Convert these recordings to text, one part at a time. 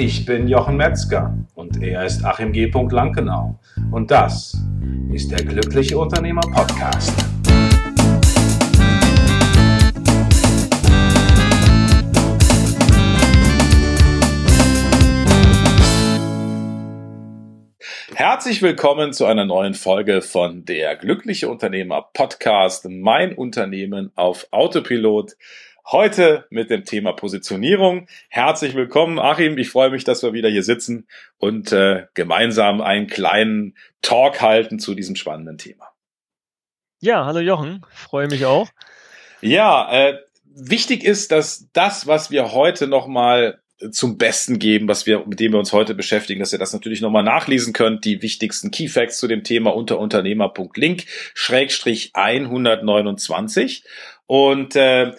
Ich bin Jochen Metzger und er ist Achim G. Lankenau. Und das ist der Glückliche Unternehmer Podcast. Herzlich willkommen zu einer neuen Folge von der Glückliche Unternehmer Podcast, mein Unternehmen auf Autopilot. Heute mit dem Thema Positionierung. Herzlich willkommen, Achim. Ich freue mich, dass wir wieder hier sitzen und äh, gemeinsam einen kleinen Talk halten zu diesem spannenden Thema. Ja, hallo Jochen, freue mich auch. Ja, äh, wichtig ist, dass das, was wir heute nochmal zum Besten geben, was wir, mit dem wir uns heute beschäftigen, dass ihr das natürlich nochmal nachlesen könnt. Die wichtigsten Key Facts zu dem Thema unter unternehmer.link schrägstrich 129. Und äh,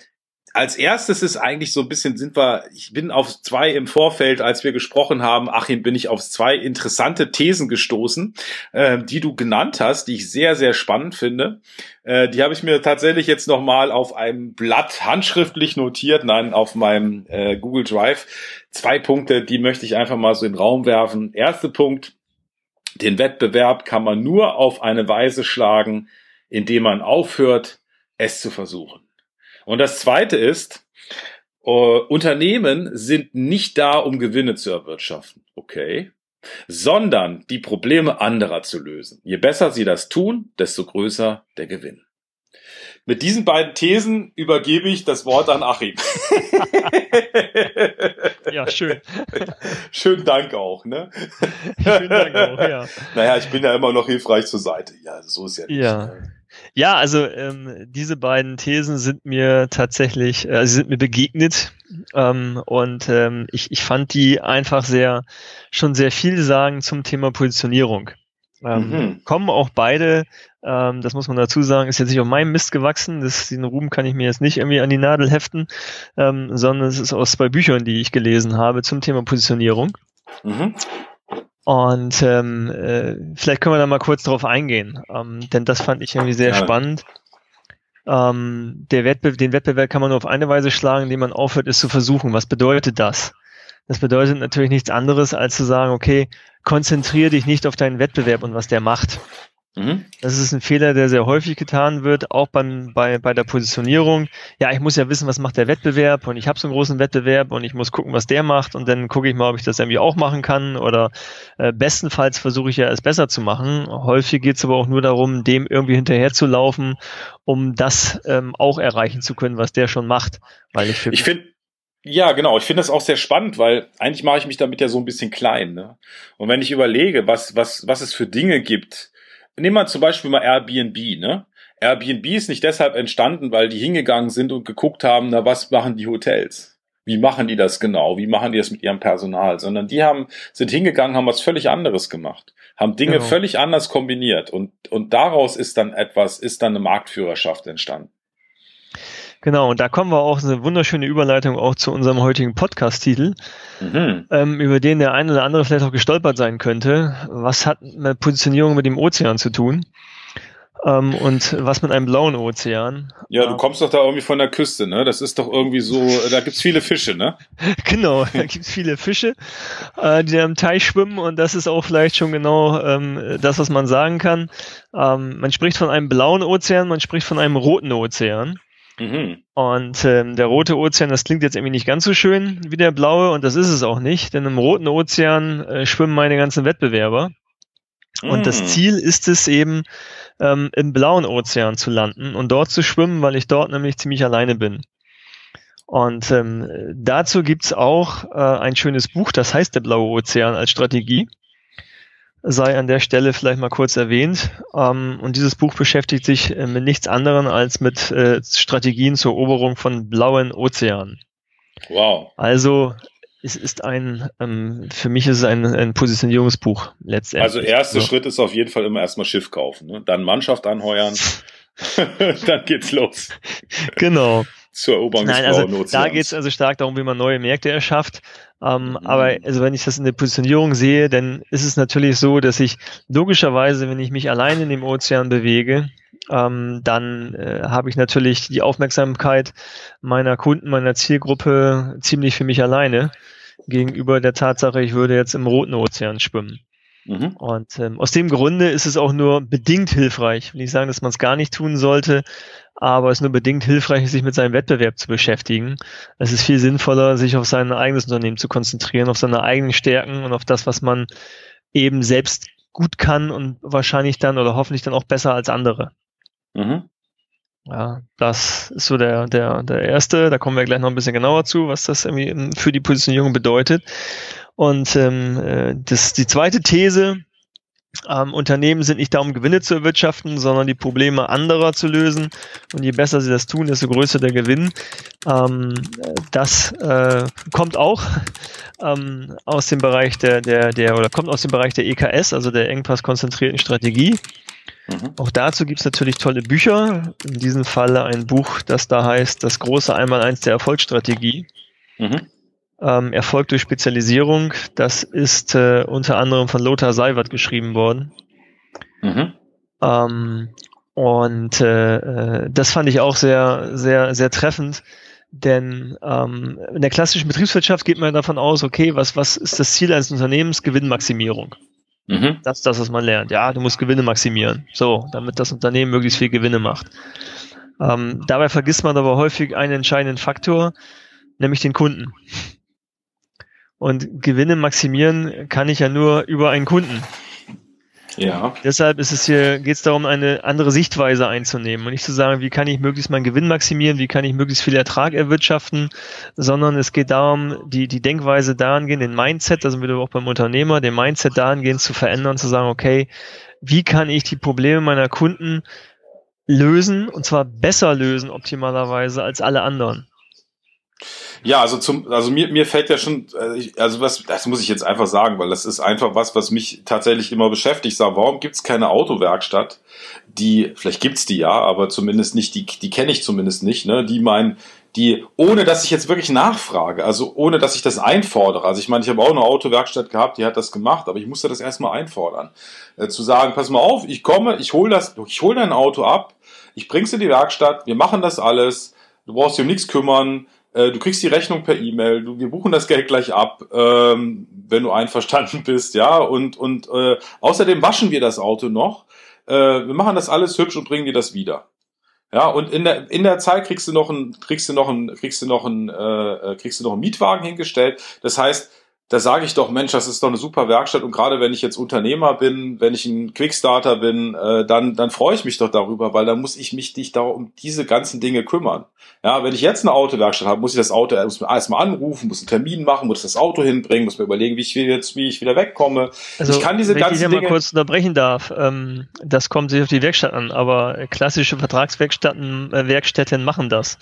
als erstes ist eigentlich so ein bisschen, sind wir, ich bin auf zwei im Vorfeld, als wir gesprochen haben, Achim, bin ich auf zwei interessante Thesen gestoßen, äh, die du genannt hast, die ich sehr, sehr spannend finde. Äh, die habe ich mir tatsächlich jetzt nochmal auf einem Blatt handschriftlich notiert, nein, auf meinem äh, Google Drive. Zwei Punkte, die möchte ich einfach mal so in den Raum werfen. Erster Punkt, den Wettbewerb kann man nur auf eine Weise schlagen, indem man aufhört, es zu versuchen. Und das Zweite ist, Uh, Unternehmen sind nicht da, um Gewinne zu erwirtschaften, okay, sondern die Probleme anderer zu lösen. Je besser sie das tun, desto größer der Gewinn. Mit diesen beiden Thesen übergebe ich das Wort an Achim. ja, schön. Schönen Dank auch, ne? Schönen Dank auch, ja. Naja, ich bin ja immer noch hilfreich zur Seite. Ja, so ist ja nicht. Ja. Ne? Ja, also ähm, diese beiden Thesen sind mir tatsächlich, äh, sie sind mir begegnet ähm, und ähm, ich, ich fand die einfach sehr, schon sehr viel sagen zum Thema Positionierung. Ähm, mhm. Kommen auch beide, ähm, das muss man dazu sagen, ist jetzt nicht auf meinem Mist gewachsen, das, diesen Ruhm kann ich mir jetzt nicht irgendwie an die Nadel heften, ähm, sondern es ist aus zwei Büchern, die ich gelesen habe zum Thema Positionierung. Mhm. Und ähm, äh, vielleicht können wir da mal kurz drauf eingehen, ähm, denn das fand ich irgendwie sehr ja. spannend. Ähm, der Wettbe den Wettbewerb kann man nur auf eine Weise schlagen, indem man aufhört, es zu versuchen. Was bedeutet das? Das bedeutet natürlich nichts anderes, als zu sagen, okay, konzentriere dich nicht auf deinen Wettbewerb und was der macht. Mhm. Das ist ein Fehler, der sehr häufig getan wird, auch beim, bei, bei der Positionierung. Ja, ich muss ja wissen, was macht der Wettbewerb und ich habe so einen großen Wettbewerb und ich muss gucken, was der macht und dann gucke ich mal, ob ich das irgendwie auch machen kann oder äh, bestenfalls versuche ich ja es besser zu machen. Häufig geht es aber auch nur darum, dem irgendwie hinterher zu laufen, um das ähm, auch erreichen zu können, was der schon macht. Weil ich, ich finde ja, genau. Ich finde das auch sehr spannend, weil eigentlich mache ich mich damit ja so ein bisschen klein. Ne? Und wenn ich überlege, was, was, was es für Dinge gibt, nehmen wir zum Beispiel mal Airbnb, ne? Airbnb ist nicht deshalb entstanden, weil die hingegangen sind und geguckt haben, na, was machen die Hotels? Wie machen die das genau? Wie machen die das mit ihrem Personal? Sondern die haben, sind hingegangen, haben was völlig anderes gemacht, haben Dinge genau. völlig anders kombiniert und, und daraus ist dann etwas, ist dann eine Marktführerschaft entstanden. Genau, und da kommen wir auch eine wunderschöne Überleitung auch zu unserem heutigen Podcast-Titel, mhm. ähm, über den der eine oder andere vielleicht auch gestolpert sein könnte. Was hat eine Positionierung mit dem Ozean zu tun? Ähm, und was mit einem blauen Ozean? Ja, du kommst doch da irgendwie von der Küste, ne? Das ist doch irgendwie so, da gibt's viele Fische, ne? genau, da gibt's viele Fische, äh, die da im Teich schwimmen und das ist auch vielleicht schon genau ähm, das, was man sagen kann. Ähm, man spricht von einem blauen Ozean, man spricht von einem roten Ozean. Mhm. Und ähm, der rote Ozean, das klingt jetzt irgendwie nicht ganz so schön wie der blaue und das ist es auch nicht, denn im roten Ozean äh, schwimmen meine ganzen Wettbewerber. Und das mhm. Ziel ist es eben, ähm, im blauen Ozean zu landen und dort zu schwimmen, weil ich dort nämlich ziemlich alleine bin. Und ähm, dazu gibt's auch äh, ein schönes Buch, das heißt der blaue Ozean als Strategie sei an der Stelle vielleicht mal kurz erwähnt. Ähm, und dieses Buch beschäftigt sich äh, mit nichts anderem als mit äh, Strategien zur Eroberung von blauen Ozeanen. Wow. Also es ist ein, ähm, für mich ist es ein, ein Positionierungsbuch letztendlich. Also erster so. Schritt ist auf jeden Fall immer erstmal Schiff kaufen, ne? dann Mannschaft anheuern, dann geht's los. Genau zur Eroberung Nein, des also Da geht es also stark darum, wie man neue Märkte erschafft. Ähm, mhm. Aber also wenn ich das in der Positionierung sehe, dann ist es natürlich so, dass ich logischerweise, wenn ich mich allein in dem Ozean bewege, ähm, dann äh, habe ich natürlich die Aufmerksamkeit meiner Kunden, meiner Zielgruppe ziemlich für mich alleine. gegenüber der Tatsache, ich würde jetzt im Roten Ozean schwimmen. Mhm. Und ähm, aus dem Grunde ist es auch nur bedingt hilfreich. Ich will nicht sagen, dass man es gar nicht tun sollte, aber es ist nur bedingt hilfreich, sich mit seinem Wettbewerb zu beschäftigen. Es ist viel sinnvoller, sich auf sein eigenes Unternehmen zu konzentrieren, auf seine eigenen Stärken und auf das, was man eben selbst gut kann und wahrscheinlich dann oder hoffentlich dann auch besser als andere. Mhm. Ja, das ist so der, der, der erste. Da kommen wir gleich noch ein bisschen genauer zu, was das irgendwie für die Positionierung bedeutet. Und ähm, äh, das, die zweite These, ähm, Unternehmen sind nicht da, um Gewinne zu erwirtschaften, sondern die Probleme anderer zu lösen. Und je besser sie das tun, desto größer der Gewinn. Ähm, das äh, kommt auch ähm, aus dem Bereich der, der, der, oder kommt aus dem Bereich der EKS, also der engpasskonzentrierten Strategie. Mhm. Auch dazu gibt es natürlich tolle Bücher. In diesem Falle ein Buch, das da heißt Das große Einmaleins der Erfolgsstrategie. Mhm. Ähm, Erfolg durch Spezialisierung. Das ist äh, unter anderem von Lothar Seiwert geschrieben worden. Mhm. Ähm, und äh, äh, das fand ich auch sehr, sehr, sehr treffend. Denn ähm, in der klassischen Betriebswirtschaft geht man davon aus, okay, was, was ist das Ziel eines Unternehmens? Gewinnmaximierung. Mhm. Das ist das, was man lernt. Ja, du musst Gewinne maximieren. So, damit das Unternehmen möglichst viel Gewinne macht. Ähm, dabei vergisst man aber häufig einen entscheidenden Faktor, nämlich den Kunden. Und Gewinne maximieren kann ich ja nur über einen Kunden. Ja. Deshalb ist es hier, geht es darum, eine andere Sichtweise einzunehmen und nicht zu sagen, wie kann ich möglichst meinen Gewinn maximieren, wie kann ich möglichst viel Ertrag erwirtschaften, sondern es geht darum, die, die Denkweise dahingehend, den Mindset, da sind wir auch beim Unternehmer, den Mindset dahingehend zu verändern, zu sagen, okay, wie kann ich die Probleme meiner Kunden lösen und zwar besser lösen optimalerweise als alle anderen. Ja, also zum, also mir, mir fällt ja schon, äh, also was, das muss ich jetzt einfach sagen, weil das ist einfach was, was mich tatsächlich immer beschäftigt. Sag, warum gibt's keine Autowerkstatt, die, vielleicht gibt's die ja, aber zumindest nicht, die, die kenne ich zumindest nicht, ne, die meinen, die, ohne dass ich jetzt wirklich nachfrage, also ohne dass ich das einfordere. Also ich meine, ich habe auch eine Autowerkstatt gehabt, die hat das gemacht, aber ich musste das erstmal einfordern. Äh, zu sagen, pass mal auf, ich komme, ich hole das, ich hole dein Auto ab, ich bring's in die Werkstatt, wir machen das alles, du brauchst dich um nichts kümmern, äh, du kriegst die Rechnung per E-Mail, wir buchen das Geld gleich ab, ähm, wenn du einverstanden bist, ja. Und, und äh, außerdem waschen wir das Auto noch. Äh, wir machen das alles hübsch und bringen dir das wieder. Ja, und in der, in der Zeit kriegst du noch ein, kriegst du noch ein, kriegst du noch ein, äh, kriegst du noch einen Mietwagen hingestellt. Das heißt, da sage ich doch, Mensch, das ist doch eine super Werkstatt und gerade wenn ich jetzt Unternehmer bin, wenn ich ein Quickstarter bin, äh, dann, dann freue ich mich doch darüber, weil dann muss ich mich nicht da um diese ganzen Dinge kümmern. Ja, wenn ich jetzt eine Autowerkstatt habe, muss ich das Auto muss erstmal anrufen, muss einen Termin machen, muss das Auto hinbringen, muss mir überlegen, wie ich jetzt, wie ich wieder wegkomme. Also, ich kann diese wenn ganzen ich Dinge mal kurz unterbrechen darf, ähm, das kommt sich auf die Werkstatt an, aber klassische Vertragswerkstätten, äh, Werkstätten machen das.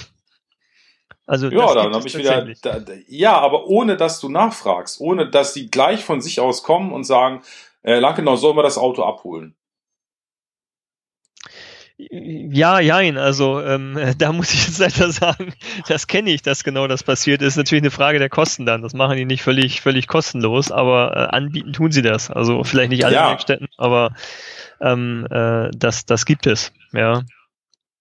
Also ja, dann habe ich wieder. Da, da, ja, aber ohne dass du nachfragst, ohne dass die gleich von sich aus kommen und sagen, äh, Lankenau, sollen wir das Auto abholen? Ja, jein, also ähm, da muss ich jetzt leider sagen, das kenne ich, dass genau das passiert ist. Natürlich eine Frage der Kosten dann. Das machen die nicht völlig, völlig kostenlos, aber äh, anbieten tun sie das. Also vielleicht nicht alle ja. Werkstätten, aber ähm, äh, das, das gibt es, ja.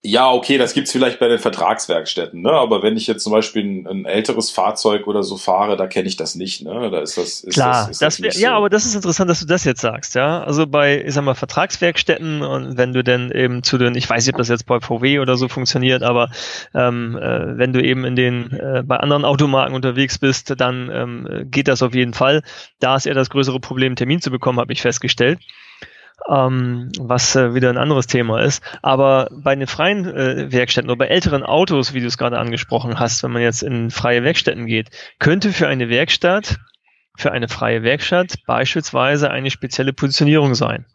Ja, okay, das gibt's vielleicht bei den Vertragswerkstätten, ne? Aber wenn ich jetzt zum Beispiel ein, ein älteres Fahrzeug oder so fahre, da kenne ich das nicht, ne? Da ist das. Ist Klar, das, ist das, das wär, so. ja, aber das ist interessant, dass du das jetzt sagst, ja. Also bei, ich sag mal, Vertragswerkstätten und wenn du denn eben zu den, ich weiß nicht, ob das jetzt bei VW oder so funktioniert, aber ähm, äh, wenn du eben in den äh, bei anderen Automarken unterwegs bist, dann ähm, geht das auf jeden Fall. Da ist eher das größere Problem, einen Termin zu bekommen, habe ich festgestellt ähm, was äh, wieder ein anderes Thema ist. Aber bei den freien äh, Werkstätten oder bei älteren Autos, wie du es gerade angesprochen hast, wenn man jetzt in freie Werkstätten geht, könnte für eine Werkstatt, für eine freie Werkstatt beispielsweise eine spezielle Positionierung sein.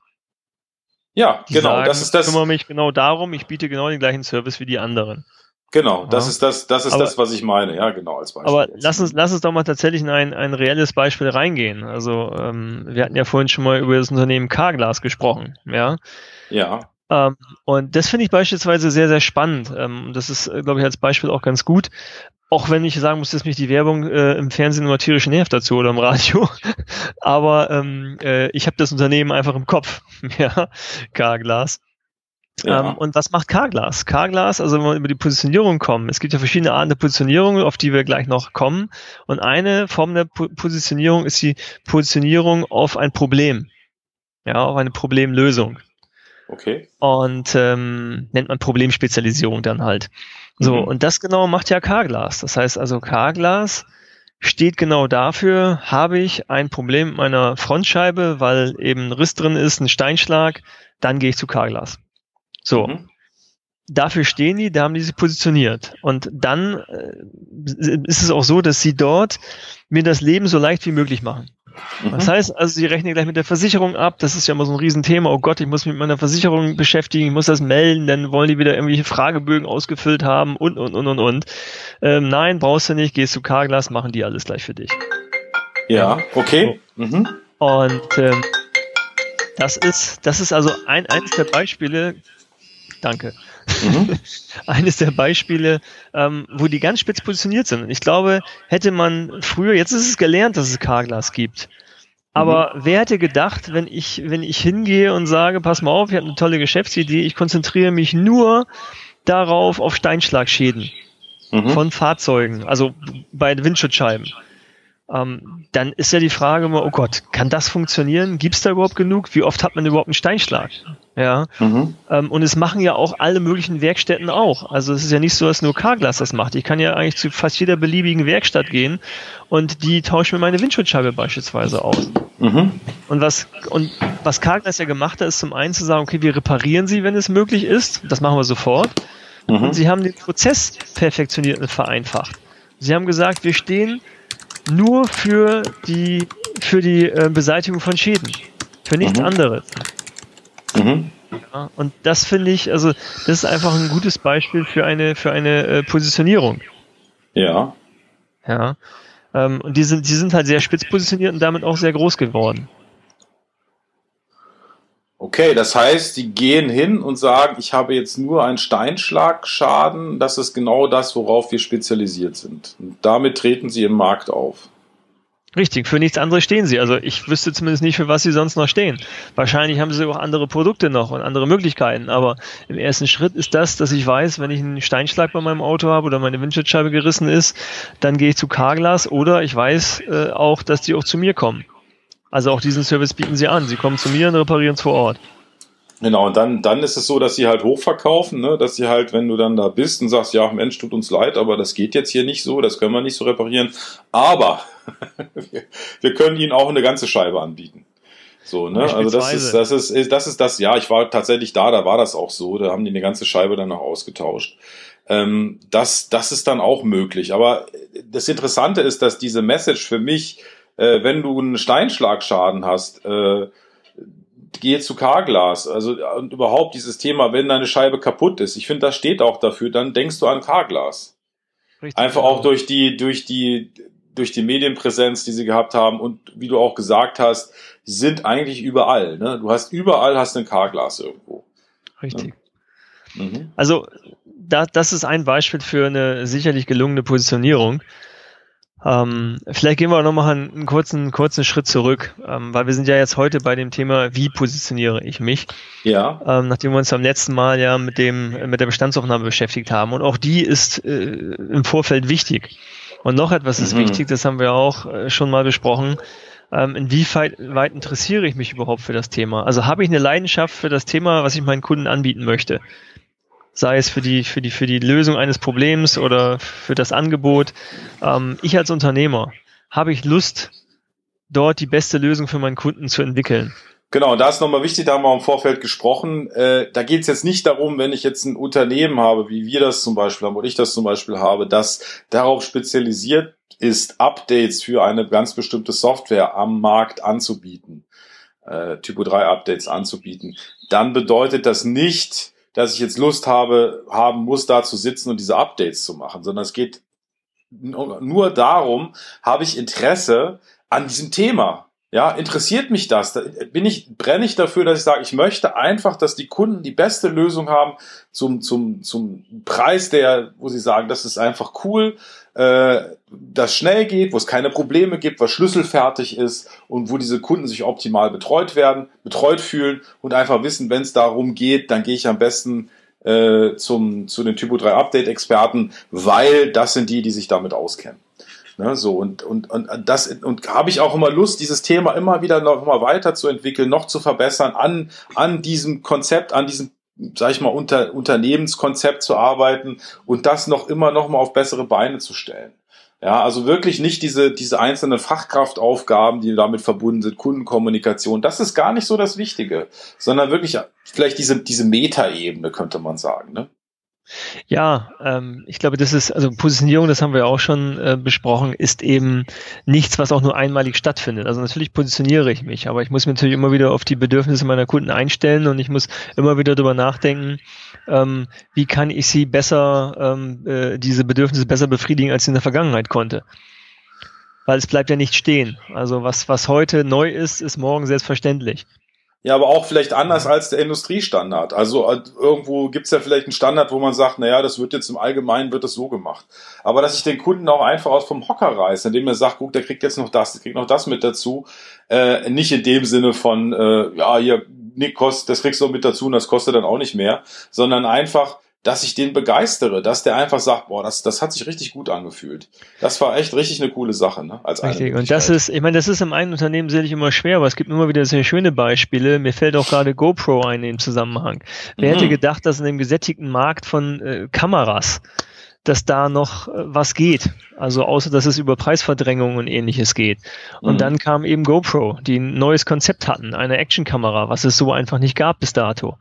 Ja, Die genau. Sagen, das ist das. Ich kümmere mich genau darum. Ich biete genau den gleichen Service wie die anderen. Genau, das ja. ist das, das ist aber, das, was ich meine, ja, genau, als Beispiel. Aber lass uns, lass uns doch mal tatsächlich in ein, ein reelles Beispiel reingehen. Also, ähm, wir hatten ja vorhin schon mal über das Unternehmen Carglass gesprochen, ja. Ja. Ähm, und das finde ich beispielsweise sehr, sehr spannend. Ähm, das ist, äh, glaube ich, als Beispiel auch ganz gut. Auch wenn ich sagen muss, dass mich die Werbung äh, im Fernsehen immer tierisch nervt dazu oder im Radio. Aber ähm, äh, ich habe das Unternehmen einfach im Kopf, ja, Carglass. Ja. Ähm, und was macht Carglass? Carglass, also wenn wir über die Positionierung kommen, es gibt ja verschiedene Arten der Positionierung, auf die wir gleich noch kommen. Und eine Form der po Positionierung ist die Positionierung auf ein Problem. Ja, auf eine Problemlösung. Okay. Und ähm, nennt man Problemspezialisierung dann halt. So, mhm. und das genau macht ja Carglass. Das heißt also, Carglass steht genau dafür, habe ich ein Problem mit meiner Frontscheibe, weil eben ein Riss drin ist, ein Steinschlag, dann gehe ich zu Carglass. So. Mhm. Dafür stehen die, da haben die sich positioniert. Und dann äh, ist es auch so, dass sie dort mir das Leben so leicht wie möglich machen. Mhm. Das heißt, also sie rechnen gleich mit der Versicherung ab. Das ist ja immer so ein Riesenthema. Oh Gott, ich muss mich mit meiner Versicherung beschäftigen, ich muss das melden, dann wollen die wieder irgendwelche Fragebögen ausgefüllt haben und, und, und, und, und. Ähm, nein, brauchst du nicht, gehst zu Carglass, machen die alles gleich für dich. Ja, okay. Mhm. Und ähm, das ist, das ist also ein, eines der Beispiele, danke, mhm. eines der Beispiele, ähm, wo die ganz spitz positioniert sind. Und ich glaube, hätte man früher, jetzt ist es gelernt, dass es Carglass gibt. Aber mhm. wer hätte gedacht, wenn ich, wenn ich hingehe und sage, pass mal auf, ich habe eine tolle Geschäftsidee, ich konzentriere mich nur darauf auf Steinschlagschäden mhm. von Fahrzeugen, also bei Windschutzscheiben ähm, dann ist ja die Frage immer, oh Gott, kann das funktionieren? Gibt es da überhaupt genug? Wie oft hat man überhaupt einen Steinschlag? Ja. Mhm. Ähm, und es machen ja auch alle möglichen Werkstätten auch. Also es ist ja nicht so, dass nur Carglass das macht. Ich kann ja eigentlich zu fast jeder beliebigen Werkstatt gehen und die tauschen mir meine Windschutzscheibe beispielsweise aus. Mhm. Und was, und was Carglass ja gemacht hat, ist zum einen zu sagen, okay, wir reparieren sie, wenn es möglich ist. Das machen wir sofort. Mhm. Und sie haben den Prozess perfektioniert und vereinfacht. Sie haben gesagt, wir stehen nur für die, für die äh, Beseitigung von Schäden. Für nichts mhm. anderes. Mhm. Ja, und das finde ich, also das ist einfach ein gutes Beispiel für eine, für eine äh, Positionierung. Ja. Ja. Ähm, und die sind, die sind halt sehr spitz positioniert und damit auch sehr groß geworden. Okay, das heißt, die gehen hin und sagen, ich habe jetzt nur einen Steinschlagschaden. Das ist genau das, worauf wir spezialisiert sind. Und damit treten sie im Markt auf. Richtig, für nichts anderes stehen sie. Also ich wüsste zumindest nicht, für was sie sonst noch stehen. Wahrscheinlich haben sie auch andere Produkte noch und andere Möglichkeiten. Aber im ersten Schritt ist das, dass ich weiß, wenn ich einen Steinschlag bei meinem Auto habe oder meine Windschutzscheibe gerissen ist, dann gehe ich zu Carglass oder ich weiß äh, auch, dass die auch zu mir kommen. Also auch diesen Service bieten sie an. Sie kommen zu mir und reparieren es vor Ort. Genau, und dann, dann ist es so, dass sie halt hochverkaufen, ne? dass sie halt, wenn du dann da bist und sagst, ja, Mensch, tut uns leid, aber das geht jetzt hier nicht so, das können wir nicht so reparieren. Aber wir können ihnen auch eine ganze Scheibe anbieten. So, ne? Also das ist, das ist, das ist das, ja, ich war tatsächlich da, da war das auch so, da haben die eine ganze Scheibe dann noch ausgetauscht. Ähm, das, das ist dann auch möglich. Aber das Interessante ist, dass diese Message für mich äh, wenn du einen Steinschlagschaden hast, äh, geh zu Carglass. Also und überhaupt dieses Thema, wenn deine Scheibe kaputt ist. Ich finde, das steht auch dafür. Dann denkst du an Carglass. Richtig, Einfach genau. auch durch die durch die durch die Medienpräsenz, die sie gehabt haben und wie du auch gesagt hast, sind eigentlich überall. Ne? Du hast überall hast ein Carglass irgendwo. Richtig. Ne? Mhm. Also da, das ist ein Beispiel für eine sicherlich gelungene Positionierung. Ähm, vielleicht gehen wir noch mal einen, einen kurzen, kurzen Schritt zurück, ähm, weil wir sind ja jetzt heute bei dem Thema, wie positioniere ich mich? Ja. Ähm, nachdem wir uns am letzten Mal ja mit dem, mit der Bestandsaufnahme beschäftigt haben. Und auch die ist äh, im Vorfeld wichtig. Und noch etwas ist mhm. wichtig, das haben wir auch äh, schon mal besprochen. Ähm, inwieweit weit interessiere ich mich überhaupt für das Thema? Also habe ich eine Leidenschaft für das Thema, was ich meinen Kunden anbieten möchte? Sei es für die, für die, für die Lösung eines Problems oder für das Angebot. Ähm, ich als Unternehmer habe ich Lust, dort die beste Lösung für meinen Kunden zu entwickeln. Genau, da ist nochmal wichtig, da haben wir im Vorfeld gesprochen. Äh, da geht es jetzt nicht darum, wenn ich jetzt ein Unternehmen habe, wie wir das zum Beispiel haben oder ich das zum Beispiel habe, das darauf spezialisiert ist, Updates für eine ganz bestimmte Software am Markt anzubieten, äh, Typo 3 Updates anzubieten. Dann bedeutet das nicht, dass ich jetzt Lust habe, haben muss, da zu sitzen und diese Updates zu machen, sondern es geht nur darum, habe ich Interesse an diesem Thema. Ja, interessiert mich das? Da bin ich, brenne ich dafür, dass ich sage, ich möchte einfach, dass die Kunden die beste Lösung haben zum, zum, zum Preis, der, wo sie sagen, das ist einfach cool, das schnell geht, wo es keine Probleme gibt, was schlüsselfertig ist und wo diese Kunden sich optimal betreut werden, betreut fühlen und einfach wissen, wenn es darum geht, dann gehe ich am besten äh, zum, zu den Typo 3 Update Experten, weil das sind die, die sich damit auskennen. Ne, so und, und, und das und habe ich auch immer Lust, dieses Thema immer wieder noch mal weiterzuentwickeln, noch zu verbessern, an, an diesem Konzept, an diesem sag ich mal, unter, Unternehmenskonzept zu arbeiten und das noch immer noch mal auf bessere Beine zu stellen. Ja, also wirklich nicht diese, diese einzelnen Fachkraftaufgaben, die damit verbunden sind, Kundenkommunikation. Das ist gar nicht so das Wichtige, sondern wirklich vielleicht diese, diese Metaebene, könnte man sagen. Ne? Ja, ähm, ich glaube, das ist, also Positionierung, das haben wir auch schon äh, besprochen, ist eben nichts, was auch nur einmalig stattfindet. Also natürlich positioniere ich mich, aber ich muss mich natürlich immer wieder auf die Bedürfnisse meiner Kunden einstellen und ich muss immer wieder darüber nachdenken, ähm, wie kann ich sie besser, ähm, äh, diese Bedürfnisse besser befriedigen, als ich in der Vergangenheit konnte. Weil es bleibt ja nicht stehen. Also was, was heute neu ist, ist morgen selbstverständlich. Ja, aber auch vielleicht anders als der Industriestandard. Also äh, irgendwo gibt's ja vielleicht einen Standard, wo man sagt, naja, das wird jetzt im Allgemeinen wird das so gemacht. Aber dass ich den Kunden auch einfach aus vom Hocker reiße, indem er sagt, guck, der kriegt jetzt noch das, der kriegt noch das mit dazu. Äh, nicht in dem Sinne von, äh, ja, hier, Nick, kost, das kriegst du mit dazu und das kostet dann auch nicht mehr, sondern einfach, dass ich den begeistere, dass der einfach sagt, boah, das, das hat sich richtig gut angefühlt. Das war echt richtig eine coole Sache, ne? Als richtig. Und das ist, ich meine, das ist im einen Unternehmen sicherlich immer schwer, aber es gibt immer wieder sehr schöne Beispiele. Mir fällt auch gerade GoPro ein im Zusammenhang. Wer mhm. hätte gedacht, dass in dem gesättigten Markt von äh, Kameras dass da noch äh, was geht. Also außer dass es über Preisverdrängung und ähnliches geht. Und mhm. dann kam eben GoPro, die ein neues Konzept hatten, eine Actionkamera, was es so einfach nicht gab bis dato.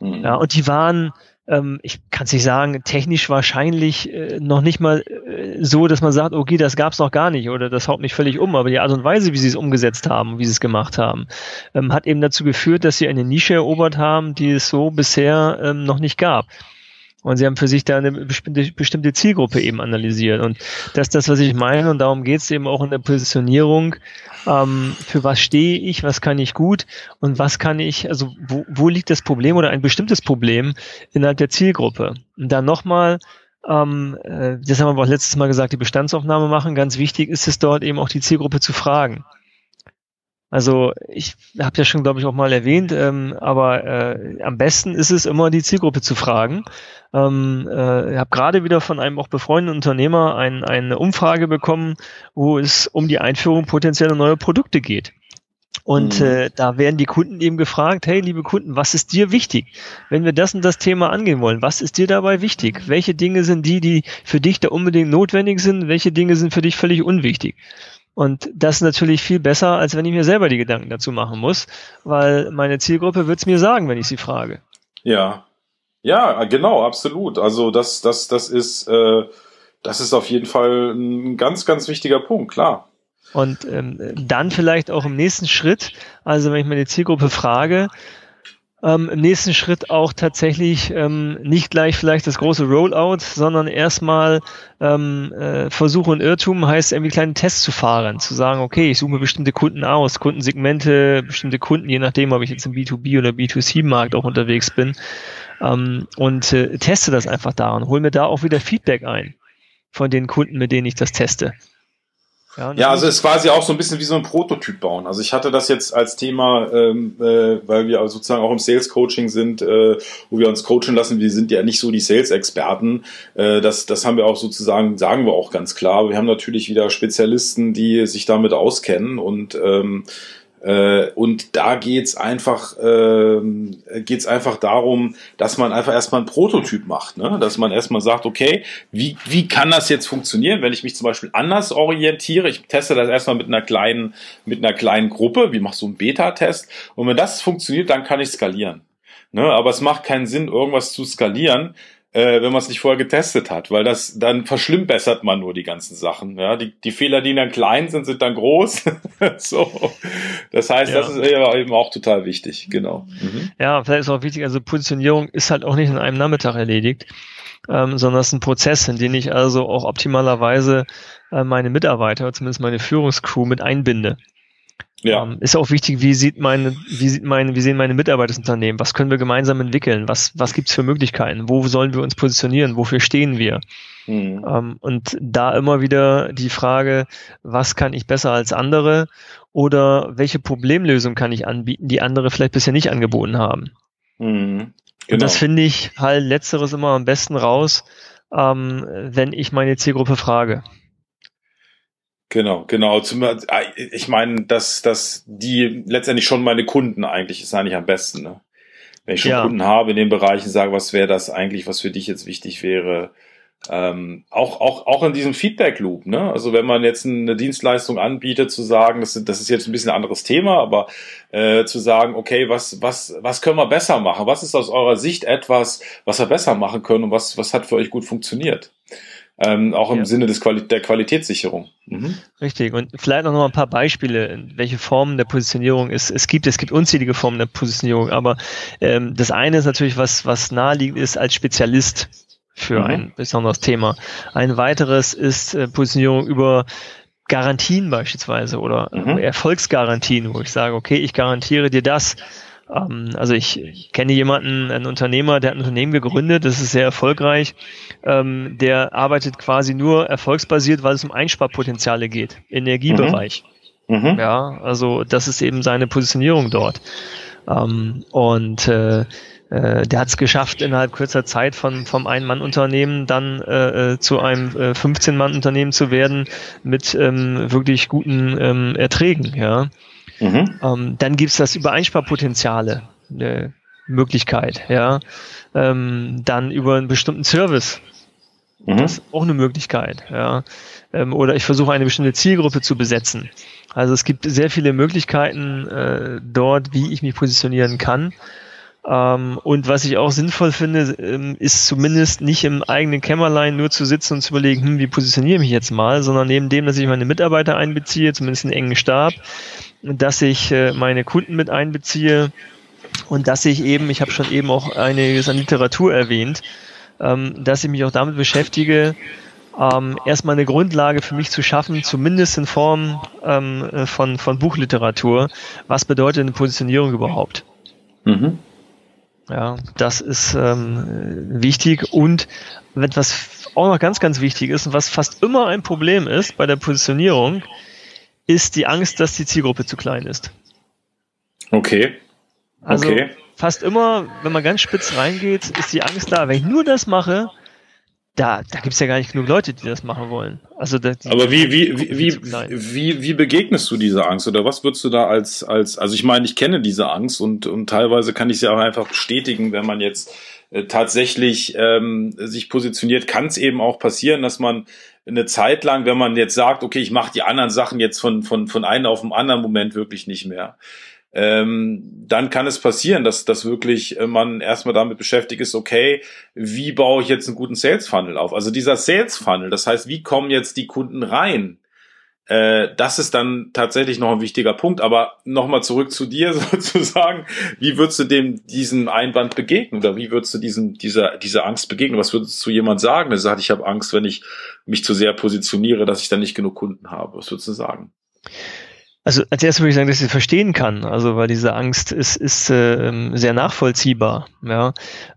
Mhm. Ja, und die waren ähm, ich kann es nicht sagen, technisch wahrscheinlich äh, noch nicht mal äh, so, dass man sagt, okay, das gab es noch gar nicht oder das haut mich völlig um. Aber die Art und Weise, wie sie es umgesetzt haben, wie sie es gemacht haben, ähm, hat eben dazu geführt, dass sie eine Nische erobert haben, die es so bisher ähm, noch nicht gab. Und sie haben für sich da eine bestimmte, Zielgruppe eben analysiert. Und das ist das, was ich meine. Und darum geht es eben auch in der Positionierung. Ähm, für was stehe ich, was kann ich gut und was kann ich, also wo, wo liegt das Problem oder ein bestimmtes Problem innerhalb der Zielgruppe? Und dann nochmal, ähm, äh, das haben wir auch letztes Mal gesagt, die Bestandsaufnahme machen. Ganz wichtig ist es dort eben auch die Zielgruppe zu fragen. Also ich habe ja schon, glaube ich, auch mal erwähnt, ähm, aber äh, am besten ist es immer, die Zielgruppe zu fragen. Ähm, äh, ich habe gerade wieder von einem auch befreundeten Unternehmer ein, eine Umfrage bekommen, wo es um die Einführung potenzieller neuer Produkte geht. Und mhm. äh, da werden die Kunden eben gefragt, hey, liebe Kunden, was ist dir wichtig? Wenn wir das und das Thema angehen wollen, was ist dir dabei wichtig? Welche Dinge sind die, die für dich da unbedingt notwendig sind? Welche Dinge sind für dich völlig unwichtig? Und das ist natürlich viel besser, als wenn ich mir selber die Gedanken dazu machen muss, weil meine Zielgruppe wird es mir sagen, wenn ich sie frage. Ja. Ja, genau, absolut. Also das, das, das ist, äh, das ist auf jeden Fall ein ganz, ganz wichtiger Punkt, klar. Und ähm, dann vielleicht auch im nächsten Schritt, also wenn ich meine Zielgruppe frage, ähm, im nächsten Schritt auch tatsächlich ähm, nicht gleich vielleicht das große Rollout, sondern erstmal ähm, äh, Versuche und Irrtum heißt irgendwie kleine Tests zu fahren, zu sagen, okay, ich suche mir bestimmte Kunden aus, Kundensegmente, bestimmte Kunden, je nachdem, ob ich jetzt im B2B oder B2C-Markt auch unterwegs bin ähm, und äh, teste das einfach da und hole mir da auch wieder Feedback ein von den Kunden, mit denen ich das teste. Ja, ja, also es ist quasi auch so ein bisschen wie so ein Prototyp bauen. Also ich hatte das jetzt als Thema, ähm, äh, weil wir sozusagen auch im Sales Coaching sind, äh, wo wir uns coachen lassen. Wir sind ja nicht so die Sales Experten. Äh, das, das haben wir auch sozusagen, sagen wir auch ganz klar. Wir haben natürlich wieder Spezialisten, die sich damit auskennen und ähm, äh, und da geht's einfach, äh, geht's einfach darum, dass man einfach erstmal einen Prototyp macht, ne? dass man erstmal sagt, okay, wie, wie kann das jetzt funktionieren, wenn ich mich zum Beispiel anders orientiere? Ich teste das erstmal mit einer kleinen, mit einer kleinen Gruppe, wie machst du einen Beta-Test? Und wenn das funktioniert, dann kann ich skalieren. Ne? Aber es macht keinen Sinn, irgendwas zu skalieren, äh, wenn man es nicht vorher getestet hat, weil das dann verschlimmbessert man nur die ganzen Sachen. Ja, die, die Fehler, die dann klein sind, sind dann groß. so, das heißt, ja. das ist eben auch total wichtig. Genau. Mhm. Ja, vielleicht ist auch wichtig. Also Positionierung ist halt auch nicht in einem Nachmittag erledigt, ähm, sondern es ist ein Prozess, in den ich also auch optimalerweise äh, meine Mitarbeiter, zumindest meine Führungscrew mit einbinde. Ja. Ähm, ist auch wichtig, wie sieht meine, wie sieht meine, wie sehen meine Mitarbeiter das Unternehmen? Was können wir gemeinsam entwickeln? Was, was gibt's für Möglichkeiten? Wo sollen wir uns positionieren? Wofür stehen wir? Mhm. Ähm, und da immer wieder die Frage, was kann ich besser als andere? Oder welche Problemlösung kann ich anbieten, die andere vielleicht bisher nicht angeboten haben? Mhm. Genau. Und das finde ich halt letzteres immer am besten raus, ähm, wenn ich meine Zielgruppe frage. Genau, genau. Ich meine, dass, dass die letztendlich schon meine Kunden eigentlich ist eigentlich am besten. Ne? Wenn ich schon ja. Kunden habe in den Bereichen, sage, was wäre das eigentlich, was für dich jetzt wichtig wäre. Ähm, auch, auch, auch in diesem Feedback Loop, ne? Also wenn man jetzt eine Dienstleistung anbietet, zu sagen, das, das ist jetzt ein bisschen ein anderes Thema, aber äh, zu sagen, okay, was, was, was können wir besser machen? Was ist aus eurer Sicht etwas, was wir besser machen können und was, was hat für euch gut funktioniert? Ähm, auch im ja. Sinne des Quali der Qualitätssicherung. Mhm. Richtig. Und vielleicht noch ein paar Beispiele, welche Formen der Positionierung es, es gibt. Es gibt unzählige Formen der Positionierung, aber ähm, das eine ist natürlich, was, was naheliegend ist als Spezialist für mhm. ein besonderes Thema. Ein weiteres ist äh, Positionierung über Garantien beispielsweise oder mhm. Erfolgsgarantien, wo ich sage, okay, ich garantiere dir das, also ich kenne jemanden, einen Unternehmer, der hat ein Unternehmen gegründet, das ist sehr erfolgreich. Ähm, der arbeitet quasi nur erfolgsbasiert, weil es um Einsparpotenziale geht, Energiebereich. Mhm. Mhm. Ja, also das ist eben seine Positionierung dort. Ähm, und äh, äh, der hat es geschafft, innerhalb kürzer Zeit von, vom Ein-Mann-Unternehmen dann äh, äh zu einem äh, 15-Mann-Unternehmen zu werden mit ähm, wirklich guten ähm, Erträgen. Ja. Mhm. Ähm, dann gibt's das über Einsparpotenziale, eine Möglichkeit, ja. Ähm, dann über einen bestimmten Service. Mhm. Das ist auch eine Möglichkeit, ja. Ähm, oder ich versuche eine bestimmte Zielgruppe zu besetzen. Also es gibt sehr viele Möglichkeiten äh, dort, wie ich mich positionieren kann. Ähm, und was ich auch sinnvoll finde, ähm, ist zumindest nicht im eigenen Kämmerlein nur zu sitzen und zu überlegen, hm, wie positioniere ich mich jetzt mal, sondern neben dem, dass ich meine Mitarbeiter einbeziehe, zumindest einen engen Stab, dass ich äh, meine Kunden mit einbeziehe und dass ich eben, ich habe schon eben auch einiges an Literatur erwähnt, ähm, dass ich mich auch damit beschäftige, ähm, erstmal eine Grundlage für mich zu schaffen, zumindest in Form ähm, äh, von, von Buchliteratur. Was bedeutet eine Positionierung überhaupt? Mhm. Ja, das ist ähm, wichtig und etwas auch noch ganz, ganz wichtig ist und was fast immer ein Problem ist bei der Positionierung, ist die Angst, dass die Zielgruppe zu klein ist. Okay. Also okay. fast immer, wenn man ganz spitz reingeht, ist die Angst da, wenn ich nur das mache, da, da gibt's ja gar nicht genug Leute, die das machen wollen. Also da, Aber wie, wie, wie, wie, wie, wie begegnest du dieser Angst? Oder was würdest du da als, als, also ich meine, ich kenne diese Angst und, und teilweise kann ich sie auch einfach bestätigen, wenn man jetzt äh, tatsächlich ähm, sich positioniert, kann es eben auch passieren, dass man eine Zeit lang, wenn man jetzt sagt, okay, ich mache die anderen Sachen jetzt von, von, von einem auf den anderen Moment wirklich nicht mehr, ähm, dann kann es passieren, dass, dass wirklich äh, man erstmal damit beschäftigt ist, okay, wie baue ich jetzt einen guten Sales Funnel auf? Also dieser Sales Funnel, das heißt, wie kommen jetzt die Kunden rein? Äh, das ist dann tatsächlich noch ein wichtiger Punkt. Aber nochmal zurück zu dir sozusagen. Wie würdest du dem diesen Einwand begegnen? Oder wie würdest du diesen, dieser, dieser Angst begegnen? Was würdest du jemand sagen, der sagt, ich habe Angst, wenn ich mich zu sehr positioniere, dass ich dann nicht genug Kunden habe? Was würdest du sagen? Also als erstes würde ich sagen, dass ich sie verstehen kann, also weil diese Angst ist, ist äh, sehr nachvollziehbar. Ja,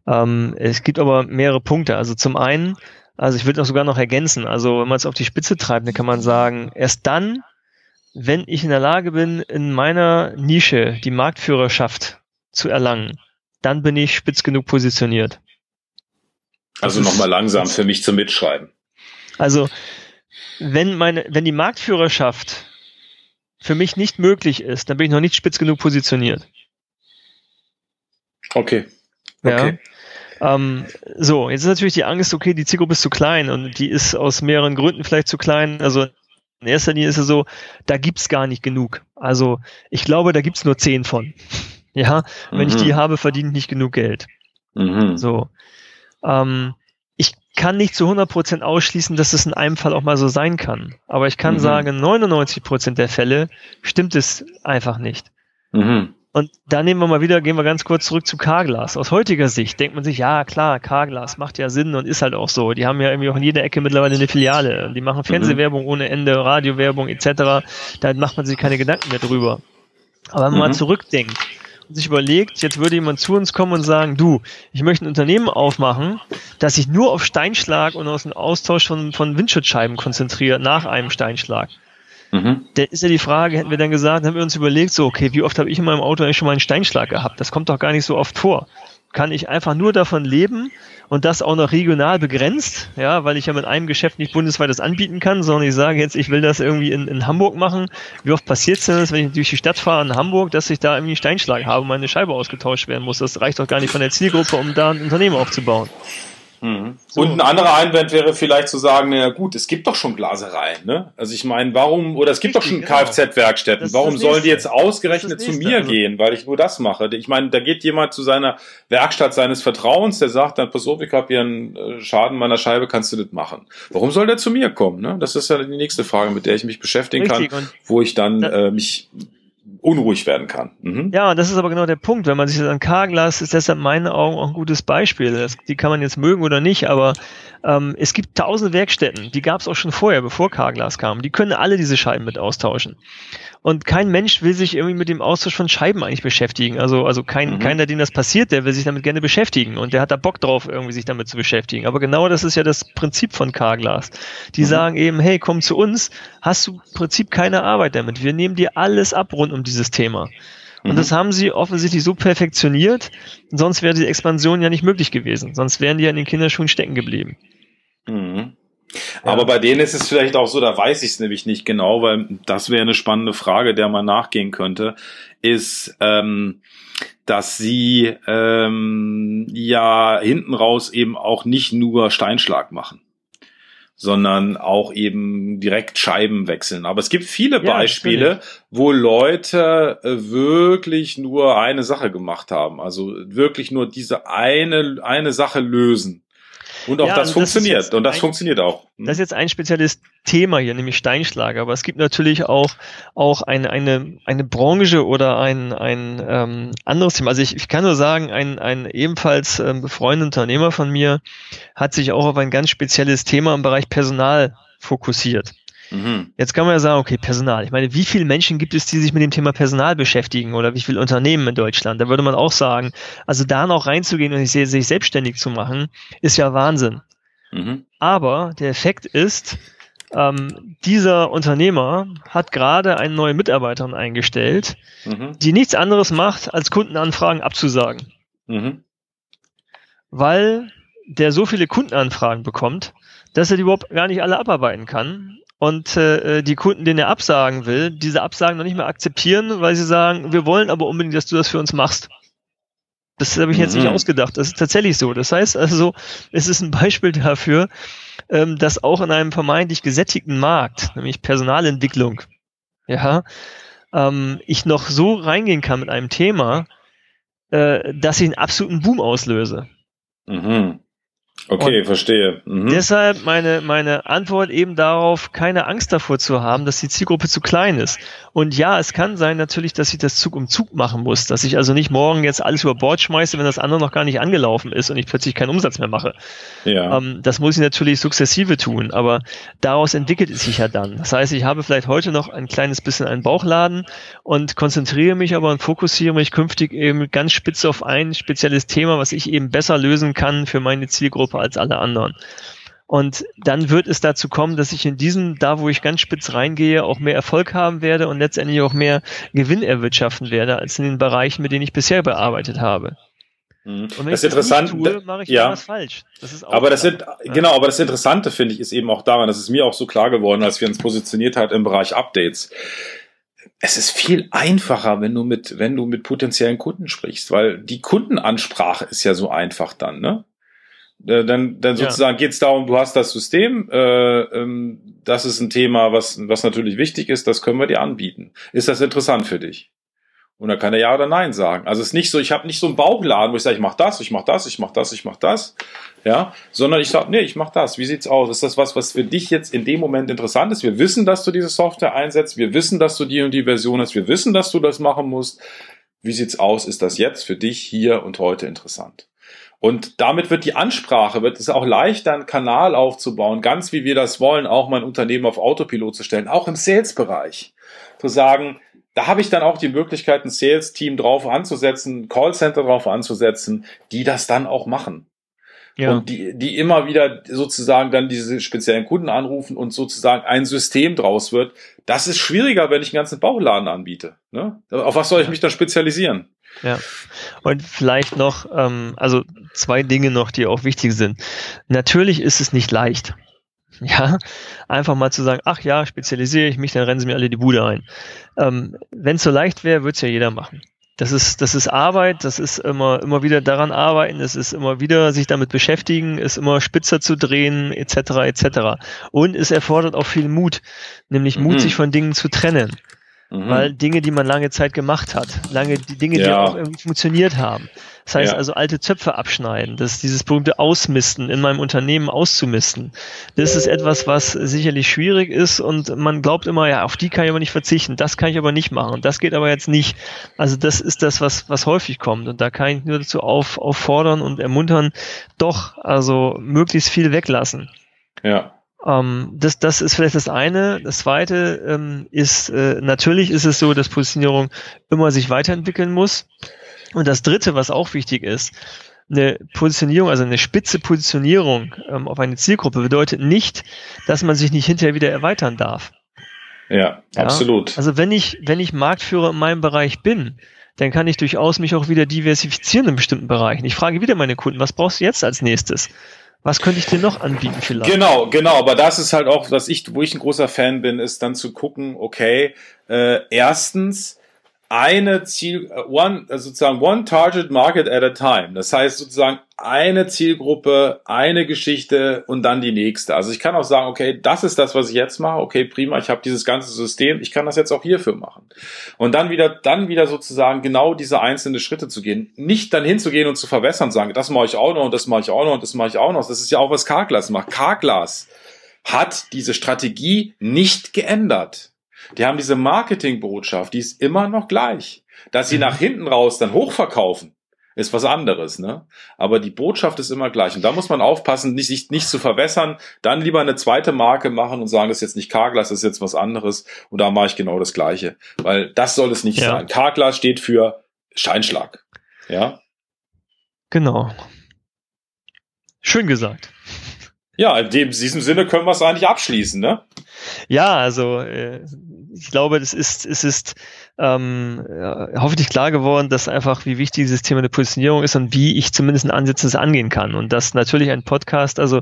ähm, es gibt aber mehrere Punkte. Also zum einen also ich würde auch sogar noch ergänzen. Also wenn man es auf die Spitze treibt, dann kann man sagen, erst dann, wenn ich in der Lage bin, in meiner Nische die Marktführerschaft zu erlangen, dann bin ich spitz genug positioniert. Also nochmal langsam für mich zum Mitschreiben. Also wenn meine, wenn die Marktführerschaft für mich nicht möglich ist, dann bin ich noch nicht spitz genug positioniert. Okay. okay. Ja. Ähm, so, jetzt ist natürlich die Angst, okay, die Zielgruppe ist zu klein und die ist aus mehreren Gründen vielleicht zu klein. Also in erster Linie ist es so, da gibt's gar nicht genug. Also ich glaube, da gibt's nur zehn von. Ja, mhm. wenn ich die mhm. habe, verdiene ich nicht genug Geld. Mhm. So. Ähm, kann nicht zu 100% ausschließen, dass es in einem Fall auch mal so sein kann. Aber ich kann mhm. sagen, 99% der Fälle stimmt es einfach nicht. Mhm. Und da nehmen wir mal wieder, gehen wir ganz kurz zurück zu Carglass. Aus heutiger Sicht denkt man sich, ja klar, Carglass macht ja Sinn und ist halt auch so. Die haben ja irgendwie auch in jeder Ecke mittlerweile eine Filiale. Die machen mhm. Fernsehwerbung ohne Ende, Radiowerbung etc. Da macht man sich keine Gedanken mehr drüber. Aber wenn man mhm. mal zurückdenkt und sich überlegt, jetzt würde jemand zu uns kommen und sagen, du, ich möchte ein Unternehmen aufmachen, das sich nur auf Steinschlag und aus dem Austausch von, von Windschutzscheiben konzentriert nach einem Steinschlag. Mhm. Da ist ja die Frage, hätten wir dann gesagt, haben wir uns überlegt, so, okay, wie oft habe ich in meinem Auto eigentlich schon mal einen Steinschlag gehabt? Das kommt doch gar nicht so oft vor kann ich einfach nur davon leben und das auch noch regional begrenzt, ja, weil ich ja mit einem Geschäft nicht bundesweit das anbieten kann, sondern ich sage jetzt, ich will das irgendwie in, in Hamburg machen. Wie oft passiert es denn, wenn ich durch die Stadt fahre in Hamburg, dass ich da irgendwie einen Steinschlag habe und meine Scheibe ausgetauscht werden muss? Das reicht doch gar nicht von der Zielgruppe, um da ein Unternehmen aufzubauen. Mhm. So. Und ein anderer Einwand wäre vielleicht zu sagen, na gut, es gibt doch schon Glasereien, ne? Also ich meine, warum, oder es gibt Richtig, doch schon genau. Kfz-Werkstätten, warum sollen die jetzt ausgerechnet zu mir also. gehen, weil ich nur das mache? Ich meine, da geht jemand zu seiner Werkstatt seines Vertrauens, der sagt dann, pass auf, ich habe hier einen äh, Schaden meiner Scheibe, kannst du das machen? Warum soll der zu mir kommen? Ne? Das ist ja die nächste Frage, mit der ich mich beschäftigen Richtig, kann, wo ich dann äh, mich unruhig werden kann. Mhm. Ja, das ist aber genau der Punkt. Wenn man sich das an Carglass ist deshalb in meinen Augen auch ein gutes Beispiel. Das, die kann man jetzt mögen oder nicht, aber ähm, es gibt tausend Werkstätten, die gab es auch schon vorher, bevor Carglass kam. Die können alle diese Scheiben mit austauschen. Und kein Mensch will sich irgendwie mit dem Austausch von Scheiben eigentlich beschäftigen. Also, also kein, mhm. keiner, dem das passiert, der will sich damit gerne beschäftigen und der hat da Bock drauf, irgendwie sich damit zu beschäftigen. Aber genau das ist ja das Prinzip von Carglass. Die mhm. sagen eben, hey, komm zu uns, hast du im Prinzip keine Arbeit damit. Wir nehmen dir alles ab rund um dieses Thema. Und mhm. das haben sie offensichtlich so perfektioniert, sonst wäre die Expansion ja nicht möglich gewesen. Sonst wären die ja in den Kinderschuhen stecken geblieben. Mhm. Aber bei denen ist es vielleicht auch so, da weiß ich es nämlich nicht genau, weil das wäre eine spannende Frage, der man nachgehen könnte, ist, ähm, dass sie ähm, ja hinten raus eben auch nicht nur Steinschlag machen sondern auch eben direkt Scheiben wechseln. Aber es gibt viele ja, Beispiele, natürlich. wo Leute äh, wirklich nur eine Sache gemacht haben. Also wirklich nur diese eine, eine Sache lösen. Und auch ja, das funktioniert. Das und das ein, funktioniert auch. Hm. Das ist jetzt ein spezielles Thema hier, nämlich Steinschlag. Aber es gibt natürlich auch, auch eine, eine, eine Branche oder ein, ein ähm, anderes Thema. Also ich, ich kann nur sagen, ein, ein ebenfalls ähm, befreundeter Unternehmer von mir hat sich auch auf ein ganz spezielles Thema im Bereich Personal fokussiert. Mhm. Jetzt kann man ja sagen, okay, Personal. Ich meine, wie viele Menschen gibt es, die sich mit dem Thema Personal beschäftigen oder wie viele Unternehmen in Deutschland? Da würde man auch sagen, also da noch reinzugehen und sich selbstständig zu machen, ist ja Wahnsinn. Mhm. Aber der Effekt ist, ähm, dieser Unternehmer hat gerade eine neue Mitarbeiterin eingestellt, mhm. die nichts anderes macht, als Kundenanfragen abzusagen. Mhm. Weil der so viele Kundenanfragen bekommt, dass er die überhaupt gar nicht alle abarbeiten kann und äh, die Kunden, denen er absagen will, diese Absagen noch nicht mehr akzeptieren, weil sie sagen, wir wollen aber unbedingt, dass du das für uns machst. Das habe ich jetzt mhm. nicht ausgedacht. Das ist tatsächlich so. Das heißt also, es ist ein Beispiel dafür, ähm, dass auch in einem vermeintlich gesättigten Markt, nämlich Personalentwicklung, ja, ähm, ich noch so reingehen kann mit einem Thema, äh, dass ich einen absoluten Boom auslöse. Mhm. Okay, und verstehe. Mhm. Deshalb meine, meine Antwort eben darauf, keine Angst davor zu haben, dass die Zielgruppe zu klein ist. Und ja, es kann sein natürlich, dass ich das Zug um Zug machen muss, dass ich also nicht morgen jetzt alles über Bord schmeiße, wenn das andere noch gar nicht angelaufen ist und ich plötzlich keinen Umsatz mehr mache. Ja. Ähm, das muss ich natürlich sukzessive tun, aber daraus entwickelt es sich ja dann. Das heißt, ich habe vielleicht heute noch ein kleines bisschen einen Bauchladen und konzentriere mich aber und fokussiere mich künftig eben ganz spitz auf ein spezielles Thema, was ich eben besser lösen kann für meine Zielgruppe als alle anderen. Und dann wird es dazu kommen, dass ich in diesem, da wo ich ganz spitz reingehe, auch mehr Erfolg haben werde und letztendlich auch mehr Gewinn erwirtschaften werde, als in den Bereichen, mit denen ich bisher bearbeitet habe. Mhm. Und wenn das ich das tue, mache ich ja. was falsch. Das aber das sind, ja. genau, aber das Interessante finde ich ist eben auch daran, das ist mir auch so klar geworden, als wir uns positioniert hat im Bereich Updates. Es ist viel einfacher, wenn du mit, wenn du mit potenziellen Kunden sprichst, weil die Kundenansprache ist ja so einfach dann, ne? Äh, dann, dann sozusagen ja. geht es darum, du hast das System, äh, ähm, das ist ein Thema, was, was natürlich wichtig ist, das können wir dir anbieten. Ist das interessant für dich? Und dann kann er ja oder nein sagen. Also es ist nicht so, ich habe nicht so einen Bauchladen, wo ich sage, ich mache das, ich mache das, ich mache das, ich mache das, ja, sondern ich sage, nee, ich mache das. Wie sieht's aus? Ist das was, was für dich jetzt in dem Moment interessant ist? Wir wissen, dass du diese Software einsetzt, wir wissen, dass du die und die Version hast, wir wissen, dass du das machen musst. Wie sieht's aus? Ist das jetzt für dich hier und heute interessant? Und damit wird die Ansprache, wird es auch leichter, einen Kanal aufzubauen, ganz wie wir das wollen, auch mein Unternehmen auf Autopilot zu stellen, auch im Sales-Bereich. Zu sagen, da habe ich dann auch die Möglichkeit, ein Sales-Team drauf anzusetzen, ein Callcenter drauf anzusetzen, die das dann auch machen. Ja. Und die, die immer wieder sozusagen dann diese speziellen Kunden anrufen und sozusagen ein System draus wird. Das ist schwieriger, wenn ich einen ganzen Bauchladen anbiete. Ne? Auf was soll ich mich dann spezialisieren? Ja, und vielleicht noch, ähm, also zwei Dinge noch, die auch wichtig sind. Natürlich ist es nicht leicht. Ja, einfach mal zu sagen, ach ja, spezialisiere ich mich, dann rennen sie mir alle die Bude ein. Ähm, Wenn es so leicht wäre, würde es ja jeder machen. Das ist, das ist Arbeit, das ist immer, immer wieder daran arbeiten, es ist immer wieder sich damit beschäftigen, es immer spitzer zu drehen, etc., etc. Und es erfordert auch viel Mut, nämlich Mut, mhm. sich von Dingen zu trennen. Mhm. Weil Dinge, die man lange Zeit gemacht hat, lange die Dinge, ja. die auch irgendwie funktioniert haben. Das heißt ja. also alte Zöpfe abschneiden, das dieses berühmte Ausmisten, in meinem Unternehmen auszumisten. Das ist etwas, was sicherlich schwierig ist und man glaubt immer, ja, auf die kann ich aber nicht verzichten, das kann ich aber nicht machen, das geht aber jetzt nicht. Also das ist das, was, was häufig kommt und da kann ich nur dazu auf, auffordern und ermuntern, doch, also möglichst viel weglassen. Ja. Ähm, das, das ist vielleicht das eine. Das zweite ähm, ist, äh, natürlich ist es so, dass Positionierung immer sich weiterentwickeln muss. Und das dritte, was auch wichtig ist, eine Positionierung, also eine spitze Positionierung ähm, auf eine Zielgruppe bedeutet nicht, dass man sich nicht hinterher wieder erweitern darf. Ja, ja, absolut. Also wenn ich, wenn ich Marktführer in meinem Bereich bin, dann kann ich durchaus mich auch wieder diversifizieren in bestimmten Bereichen. Ich frage wieder meine Kunden, was brauchst du jetzt als nächstes? Was könnte ich dir noch anbieten vielleicht? Genau, genau, aber das ist halt auch, was ich, wo ich ein großer Fan bin, ist dann zu gucken, okay, äh, erstens, eine Ziel, äh, one, also sozusagen one target market at a time. Das heißt sozusagen eine Zielgruppe, eine Geschichte und dann die nächste. Also ich kann auch sagen, okay, das ist das, was ich jetzt mache. Okay, prima, ich habe dieses ganze System, ich kann das jetzt auch hierfür machen. Und dann wieder, dann wieder sozusagen genau diese einzelnen Schritte zu gehen. Nicht dann hinzugehen und zu verwässern sagen, das mache ich auch noch und das mache ich auch noch und das mache ich auch noch. Das ist ja auch, was Carglass macht. Carglass hat diese Strategie nicht geändert. Die haben diese Marketingbotschaft, die ist immer noch gleich. Dass sie mhm. nach hinten raus dann hochverkaufen, ist was anderes, ne? Aber die Botschaft ist immer gleich. Und da muss man aufpassen, nicht, sich nicht zu verwässern, dann lieber eine zweite Marke machen und sagen, das ist jetzt nicht Carglass, das ist jetzt was anderes. Und da mache ich genau das Gleiche. Weil das soll es nicht ja. sein. Carglass steht für Scheinschlag. Ja? Genau. Schön gesagt. Ja, in diesem Sinne können wir es eigentlich abschließen, ne? Ja, also äh, ich glaube, das ist, es ist ähm, ja, hoffentlich klar geworden, dass einfach, wie wichtig dieses Thema der Positionierung ist und wie ich zumindest ein Ansatz angehen kann. Und das natürlich ein Podcast, also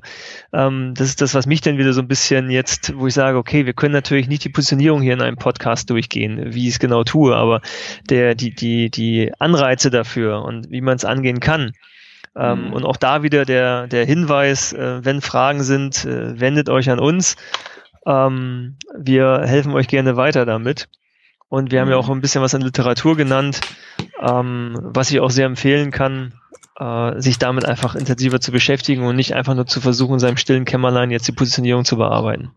ähm, das ist das, was mich dann wieder so ein bisschen jetzt, wo ich sage, okay, wir können natürlich nicht die Positionierung hier in einem Podcast durchgehen, wie ich es genau tue, aber der, die, die, die Anreize dafür und wie man es angehen kann. Ähm, mhm. Und auch da wieder der, der Hinweis, äh, wenn Fragen sind, äh, wendet euch an uns. Ähm, wir helfen euch gerne weiter damit. Und wir haben ja auch ein bisschen was an Literatur genannt, ähm, was ich auch sehr empfehlen kann, äh, sich damit einfach intensiver zu beschäftigen und nicht einfach nur zu versuchen, in seinem stillen Kämmerlein jetzt die Positionierung zu bearbeiten.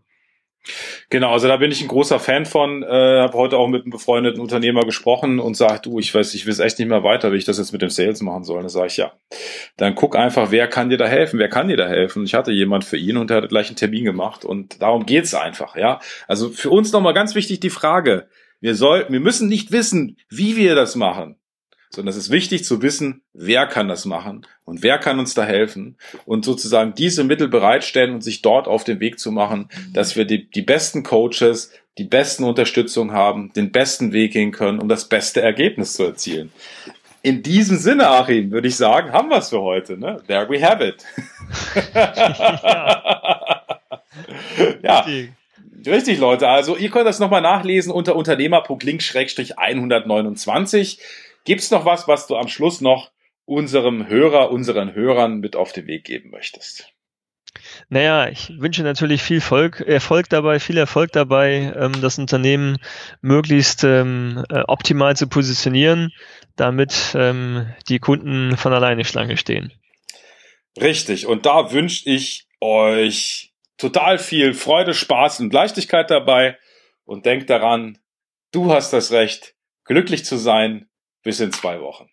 Genau, also da bin ich ein großer Fan von. Äh, habe heute auch mit einem befreundeten Unternehmer gesprochen und sagt, du, ich weiß, ich weiß echt nicht mehr weiter, wie ich das jetzt mit dem Sales machen soll. Da sage ich, ja, dann guck einfach, wer kann dir da helfen, wer kann dir da helfen. Ich hatte jemand für ihn und er hat gleich einen Termin gemacht und darum geht's einfach, ja. Also für uns nochmal ganz wichtig die Frage, wir soll, wir müssen nicht wissen, wie wir das machen sondern es ist wichtig zu wissen, wer kann das machen und wer kann uns da helfen und sozusagen diese Mittel bereitstellen und sich dort auf den Weg zu machen, dass wir die, die besten Coaches, die besten Unterstützung haben, den besten Weg gehen können, um das beste Ergebnis zu erzielen. In diesem Sinne, Achim, würde ich sagen, haben wir es für heute. Ne? There we have it. ja. Richtig. Richtig, Leute. Also ihr könnt das nochmal nachlesen unter unternehmer.link-129. Gibt's noch was, was du am Schluss noch unserem Hörer, unseren Hörern mit auf den Weg geben möchtest? Naja, ich wünsche natürlich viel Volk, Erfolg dabei, viel Erfolg dabei, ähm, das Unternehmen möglichst ähm, äh, optimal zu positionieren, damit ähm, die Kunden von alleine Schlange stehen. Richtig, und da wünsche ich euch total viel Freude, Spaß und Leichtigkeit dabei und denkt daran, du hast das Recht, glücklich zu sein bis in zwei Wochen.